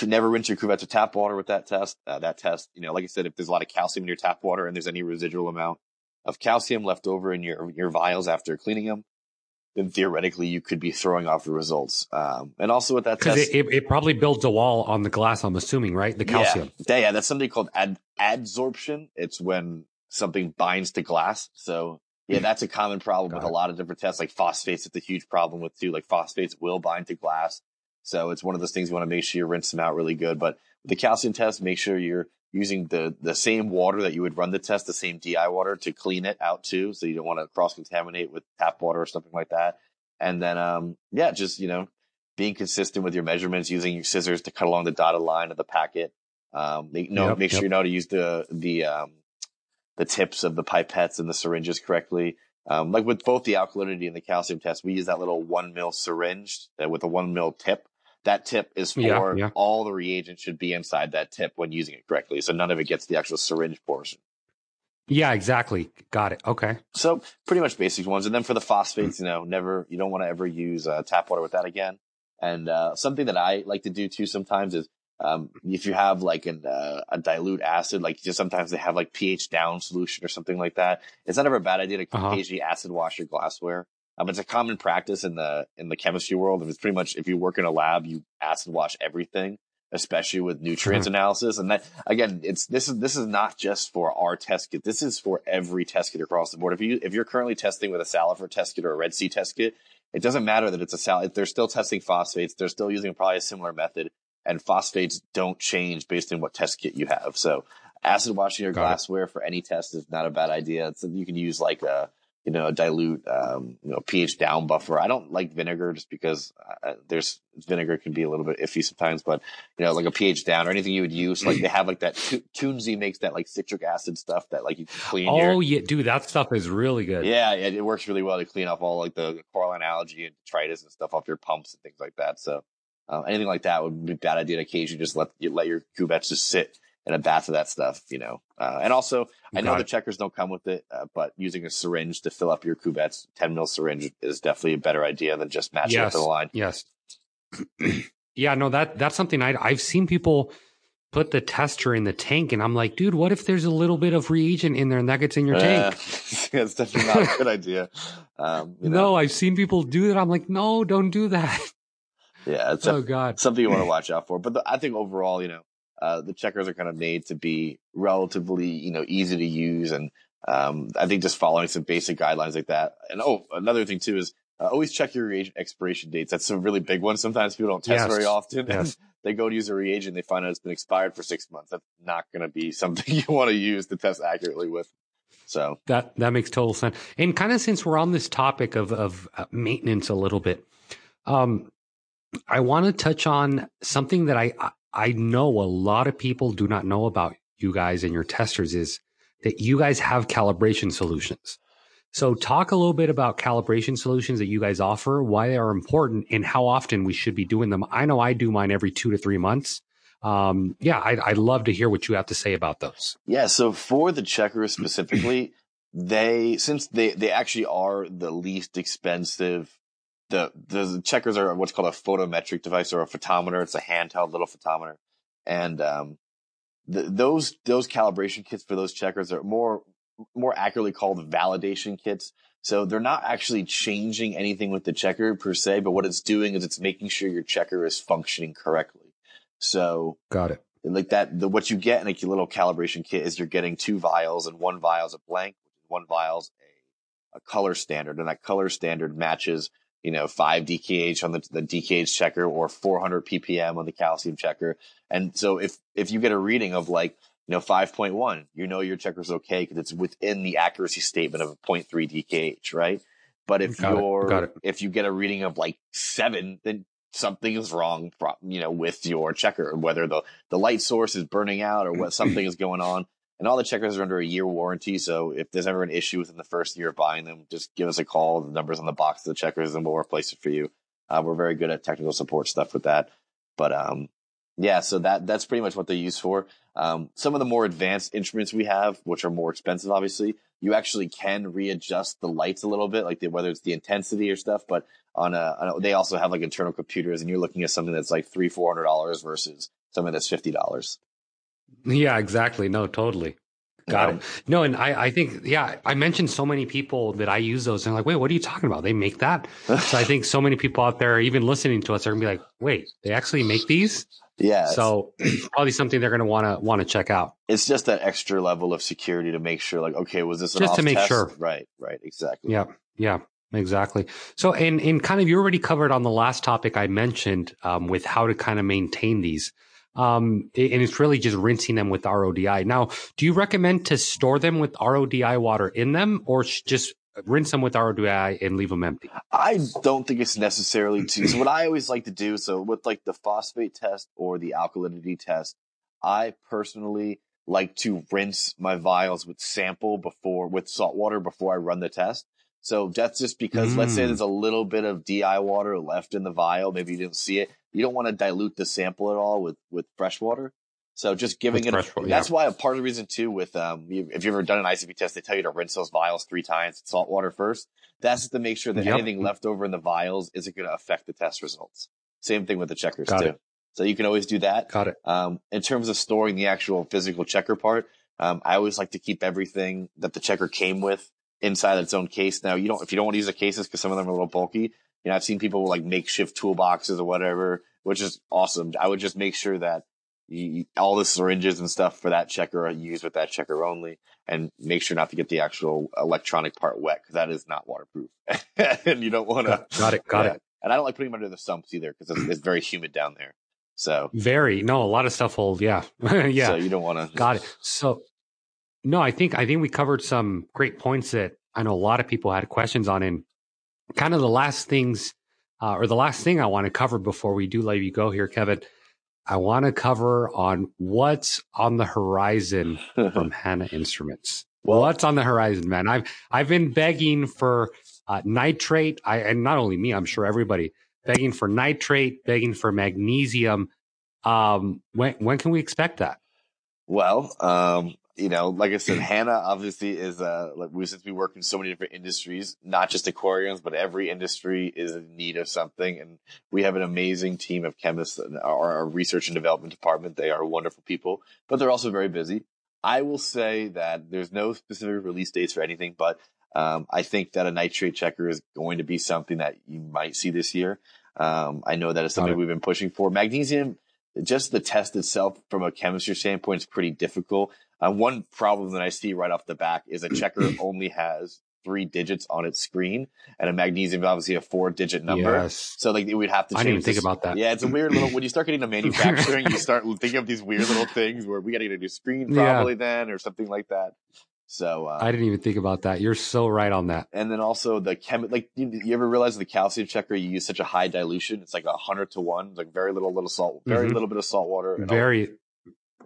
never rinse your cuvettes with tap water with that test. Uh, that test, you know, like I said, if there's a lot of calcium in your tap water and there's any residual amount, of calcium left over in your your vials after cleaning them, then theoretically you could be throwing off the results. Um, and also with that test, it, it, it probably builds a wall on the glass, I'm assuming, right? The calcium. Yeah, yeah, that's something called ad- adsorption. It's when something binds to glass. So yeah, that's a common problem Got with it. a lot of different tests. Like phosphates, it's a huge problem with too. Like phosphates will bind to glass. So it's one of those things you want to make sure you rinse them out really good. But the calcium test, make sure you're using the the same water that you would run the test, the same DI water to clean it out too. So you don't want to cross contaminate with tap water or something like that. And then um yeah, just you know, being consistent with your measurements, using your scissors to cut along the dotted line of the packet. Um, make, no, Yep, make sure yep. you know how to use the the um, the tips of the pipettes and the syringes correctly. Um, like with both the alkalinity and the calcium test, we use that little one mil syringe uh, with a one mil tip. That tip is for Yeah, yeah. all the reagents should be inside that tip when using it correctly. So none of it gets the actual syringe portion. Yeah, exactly. Got it. Okay. So pretty much basic ones. And then for the phosphates, you know, never, you don't want to ever use uh, tap water with that again. And uh, something that I like to do too sometimes is um, if you have like an, uh, a dilute acid, like just sometimes they have like pH down solution or something like that. It's not ever a bad idea to Uh-huh. occasionally acid wash your glassware. Um, it's a common practice in the in the chemistry world. It's pretty much if you work in a lab, you acid wash everything, especially with nutrients analysis. And that again, it's this is this is not just for our test kit. This is for every test kit across the board. If you if you're currently testing with a Salifert test kit or a Red Sea test kit, it doesn't matter that it's a sal. They're still testing phosphates. They're still using probably a similar method, and phosphates don't change based on what test kit you have. So acid washing your Got it. glassware for any test is not a bad idea. It's, you can use like a you know, dilute, um, you know, pH down buffer. I don't like vinegar just because uh, there's vinegar can be a little bit iffy sometimes, but you know, like a pH down or anything you would use. Like they (clears throat) have like that Tunze makes that like citric acid stuff that like you clean Oh, your. yeah, dude, that stuff is really good. Yeah, yeah, it works really well to clean off all like the coralline algae and detritus and stuff off your pumps and things like that. So uh, anything like that would be a bad idea to occasionally just let you let your cuvettes just sit in a bath of that stuff, you know. Uh, and also, I know Got the it. checkers don't come with it, uh, but using a syringe to fill up your cuvettes, 10 mil syringe is definitely a better idea than just matching it Yes. to the line. Yes. (clears throat) yeah, no, that that's something I I've seen people put the tester in the tank, and I'm like, dude, what if there's a little bit of reagent in there and that gets in your tank? (laughs) Yeah, it's definitely not a good idea. Um, you know, No, I've seen people do that. I'm like, no, don't do that. yeah, it's oh God. something you want to watch out for. But the, I think overall, you know, uh, the checkers are kind of made to be relatively, you know, easy to use. And um, I think just following some basic guidelines like that. And oh, another thing too is uh, always check your reagent expiration dates. That's a really big one. Sometimes people don't test Yes. very often. Yes. (laughs) they go to use a reagent, they find out it's been expired for six months. That's not going to be something (laughs) you want to use to test accurately with. So That that makes total sense. And kind of since we're on this topic of of uh, maintenance a little bit, um, I want to touch on something that I I- know a lot of people do not know about you guys and your testers is that you guys have calibration solutions. So talk a little bit about calibration solutions that you guys offer, why they are important, and how often we should be doing them. I know I do mine every two to three months. Um, yeah, I'd, I'd love to hear what you have to say about those. Yeah, so for the checkers specifically, they since they they actually are the least expensive. The the checkers are what's called a photometric device or a photometer. It's a handheld little photometer, and um, the, those those calibration kits for those checkers are more more accurately called validation kits. So they're not actually changing anything with the checker per se, but what it's doing is it's making sure your checker is functioning correctly. So Got it. like that the what you get in a little calibration kit is you're getting two vials and one vial's a blank one vial's a, a color standard and that color standard matches you know 5 dkh on the, the dkh checker or 400 ppm on the calcium checker and so if if you get a reading of like you know 5.1 you know your checker's okay because it's within the accuracy statement of a 0.3 dkh right but if Got you're got it. if you get a reading of like 7 then something is wrong you know with your checker whether the the light source is burning out or what something is going on. And all the checkers are under a year warranty. So if there's ever an issue within the first year of buying them, just give us a call. The number's on the box of the checkers and we'll replace it for you. Uh, we're very good at technical support stuff with that. But um, yeah, so that that's pretty much what they use for. Um, some of the more advanced instruments we have, which are more expensive, obviously, you actually can readjust the lights a little bit, like the, whether it's the intensity or stuff. But on a, on a, they also have like internal computers, and you're looking at something that's like three, four hundred dollars versus something that's fifty dollars. Yeah, exactly. No, totally. Got it. No, and I, I think, yeah, I mentioned so many people that I use those and like, wait, what are you talking about? They make that. (laughs) so I think so many people out there, even listening to us, are gonna be like, wait, they actually make these? Yeah. So (clears throat) probably something they're gonna want to want to check out. It's just that extra level of security to make sure, like, okay, was this just to make test? sure? Right. Right. Exactly. Yeah. Yeah. Exactly. So, and and kind of you already covered on the last topic I mentioned um, with how to kind of maintain these. Um, and it's really just rinsing them with RODI. Now, do you recommend to store them with RODI water in them or just rinse them with RODI and leave them empty? I don't think it's necessarily to. So what (clears throat) I always like to do, so with like the phosphate test or the alkalinity test, I personally like to rinse my vials with sample before with salt water before I run the test. So that's just because mm. let's say mm. there's a little bit of DI water left in the vial, maybe you didn't see it. You don't want to dilute the sample at all with with fresh water. So just giving with it. A, that's why a part of the reason too with um if you've ever done an ICP test, they tell you to rinse those vials three times in salt water first. That's to make sure that yep. anything left over in the vials isn't going to affect the test results. Same thing with the checkers Got too. It. So you can always do that. Got it. Um, in terms of storing the actual physical checker part, um, I always like to keep everything that the checker came with inside its own case. Now, you don't if you don't want to use the cases because some of them are a little bulky. You know, I've seen people like makeshift toolboxes or whatever, which is awesome. I would just make sure that you, all the syringes and stuff for that checker are used with that checker only, and make sure not to get the actual electronic part wet because that is not waterproof, (laughs) and you don't want to. Got it. Got yeah. it. And I don't like putting them under the sumps either because it's, it's very humid down there. So very no, a lot of stuff will yeah (laughs) yeah. So you don't want to. Got it. So no, I think I think we covered some great points that I know a lot of people had questions on. And kind of the last things, uh, or the last thing I want to cover before we do let you go here, Kevin. I want to cover on what's on the horizon from (laughs) Hanna Instruments. Well, what's on the horizon, man? I've I've been begging for uh, nitrate. I and not only me, I'm sure everybody begging for nitrate, begging for magnesium. Um, when when can we expect that? Well, um, you know, like I said, Hanna obviously is uh like we since we work in so many different industries, not just aquariums, but every industry is in need of something. And we have an amazing team of chemists in our, our research and development department. They are wonderful people, but they're also very busy. I will say that there's no specific release dates for anything, but um, I think that a nitrate checker is going to be something that you might see this year. Um, I know that is something we've been pushing for. Magnesium, just the test itself from a chemistry standpoint is pretty difficult. Uh, one problem that I see right off the back is a checker (clears throat) only has three digits on its screen, and a magnesium obviously a four digit number. Yes. So like we'd have to. I didn't even think about that. Yeah, it's a weird little. When you start getting to (laughs) manufacturing, you start thinking of these weird little things where we got to get a new screen probably yeah. then or something like that. So uh, I didn't even think about that. You're so right on that. And then also the chem, like you, you, ever realize the calcium checker you use such a high dilution? It's like a hundred to one, like very little little salt, very mm-hmm. little bit of salt water, very, yeah,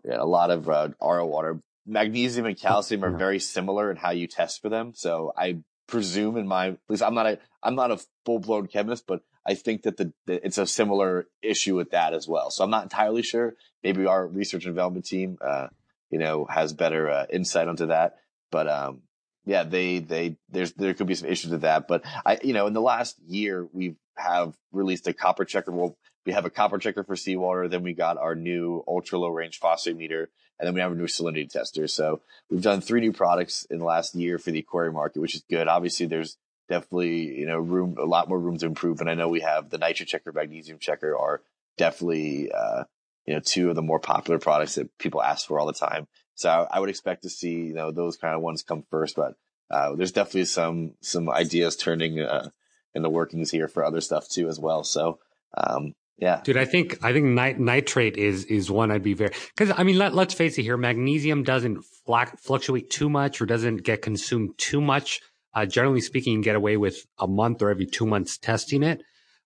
a lot of uh, RO water magnesium and calcium are very similar in how you test for them. So I presume in my, at least I'm not a, I'm not a full blown chemist, but I think that the, the, it's a similar issue with that as well. So I'm not entirely sure. Maybe our research and development team, uh, you know, has better uh, insight onto that. But um, yeah, they they there's there could be some issues with that. But I, you know, in the last year we have released a copper checker. Well, we have a copper checker for seawater. Then we got our new ultra low range phosphate meter and then we have a new salinity tester. So we've done three new products in the last year for the aquarium market, which is good. Obviously, there's definitely you know room, a lot more room to improve. And I know we have the nitrate checker, magnesium checker are definitely uh, you know two of the more popular products that people ask for all the time. So I, I would expect to see you know those kind of ones come first, but uh, there's definitely some some ideas turning uh, in the workings here for other stuff too as well. So um, yeah, dude, I think I think nit- nitrate is is one I'd be very because I mean let let's face it here, magnesium doesn't flac- fluctuate too much or doesn't get consumed too much. Uh, generally speaking, you can get away with a month or every two months testing it.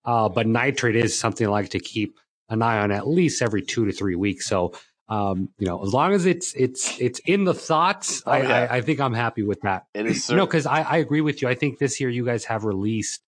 Uh, but nitrate is something I like to keep an eye on at least every two to three weeks. So um, you know, as long as it's it's it's in the thoughts, oh, I, yeah. I, I think I'm happy with that. It is, know, because I, I agree with you. I think this year you guys have released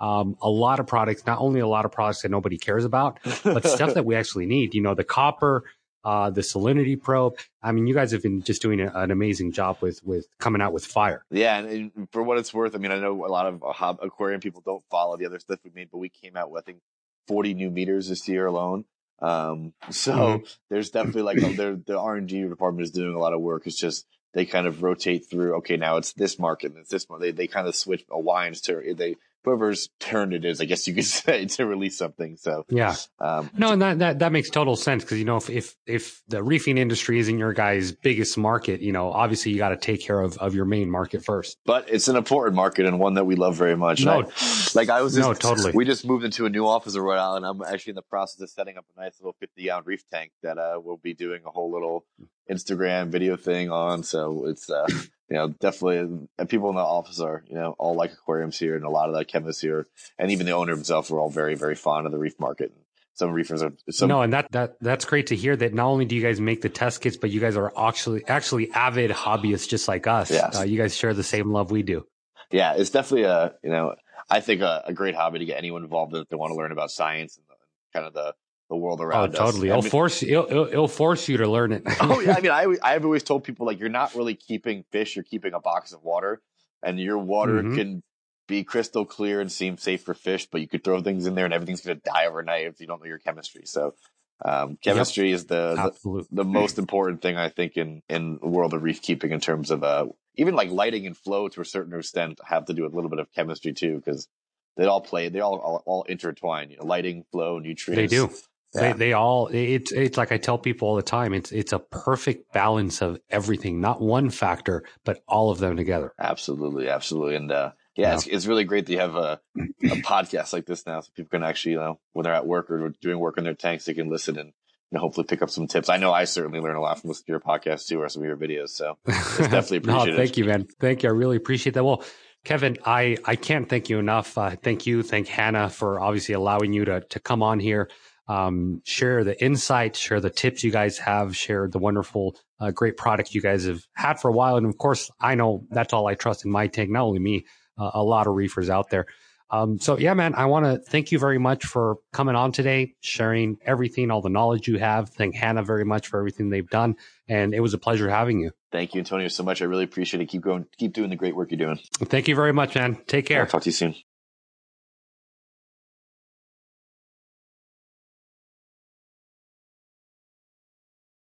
um, a lot of products, not only a lot of products that nobody cares about, (laughs) but stuff that we actually need. You know, the copper, uh, the salinity probe. I mean, you guys have been just doing a, an amazing job with with coming out with fire. Yeah, and, and, for what it's worth, I mean, I know a lot of uh, aquarium people don't follow the other stuff we made, but we came out with I think 40 new meters this year alone. Um, so mm-hmm. there's definitely like the, the R and D department is doing a lot of work. It's just they kind of rotate through. Okay, now it's this market and it's this one. They they kind of switch a wines to they whoever's turn it is, I guess you could (laughs) say, to release something. So yeah, um, no, and that that, that makes total sense because you know if, if if the reefing industry isn't your guy's biggest market, you know obviously you got to take care of of your main market first. But it's an important market and one that we love very much. No, I, like I was, just, no, totally. We just moved into a new office in Rhode Island. I'm actually in the process of setting up a nice little 50 gallon reef tank that uh, we'll be doing a whole little Instagram video thing on. So it's uh, you know, definitely people in the office are, you know, all like aquariums here and a lot of the chemists here and even the owner himself are all very, very fond of the reef market. And some reefers are some No, and that that that's great to hear that not only do you guys make the test kits, but you guys are actually actually avid hobbyists just like us. Yes. Uh, you guys share the same love we do. Yeah, it's definitely a, you know, I think a, a great hobby to get anyone involved in if they want to learn about science and the, kind of the the world around oh, totally. Us. It'll force you. It'll, it'll, force you to learn it. oh yeah. I mean, I (laughs) I've always told people like you're not really keeping fish. You're keeping a box of water, and your water mm-hmm. can be crystal clear and seem safe for fish, but you could throw things in there and everything's going to die overnight if you don't know your chemistry. So. Um, chemistry yep. is the, the, the most important thing I think in in the world of reef keeping in terms of uh even like lighting and flow to a certain extent have to do with a little bit of chemistry too because they all play they all all, all intertwine you know lighting flow nutrients they do yeah. They, they all it's it's like I tell people all the time. It's it's a perfect balance of everything, not one factor, but all of them together. Absolutely, absolutely, and uh, yeah, yeah. It's, it's really great that you have a, a (clears throat) podcast like this now, so people can actually, you know, when they're at work or doing work in their tanks, they can listen and you know, hopefully pick up some tips. I know I certainly learn a lot from listening to your podcast too, or some of your videos. So (laughs) it's definitely appreciated. no, thank you, man. Thank you. I really appreciate that. Well, Kevin, I, I can't thank you enough. Uh, thank you. Thank Hanna for obviously allowing you to, to come on here um, share the insights, share the tips you guys have, share the wonderful, uh, great product you guys have had for a while. And of course, I know that's all I trust in my tank, not only me, uh, a lot of reefers out there. Um, so yeah, man, I want to thank you very much for coming on today, sharing everything, all the knowledge you have. Thank Hanna very much for everything they've done. And it was a pleasure having you. Thank you, Antonio, so much. I really appreciate it. Keep going, keep doing the great work you're doing. Thank you very much, man. Take care. I'll talk to you soon.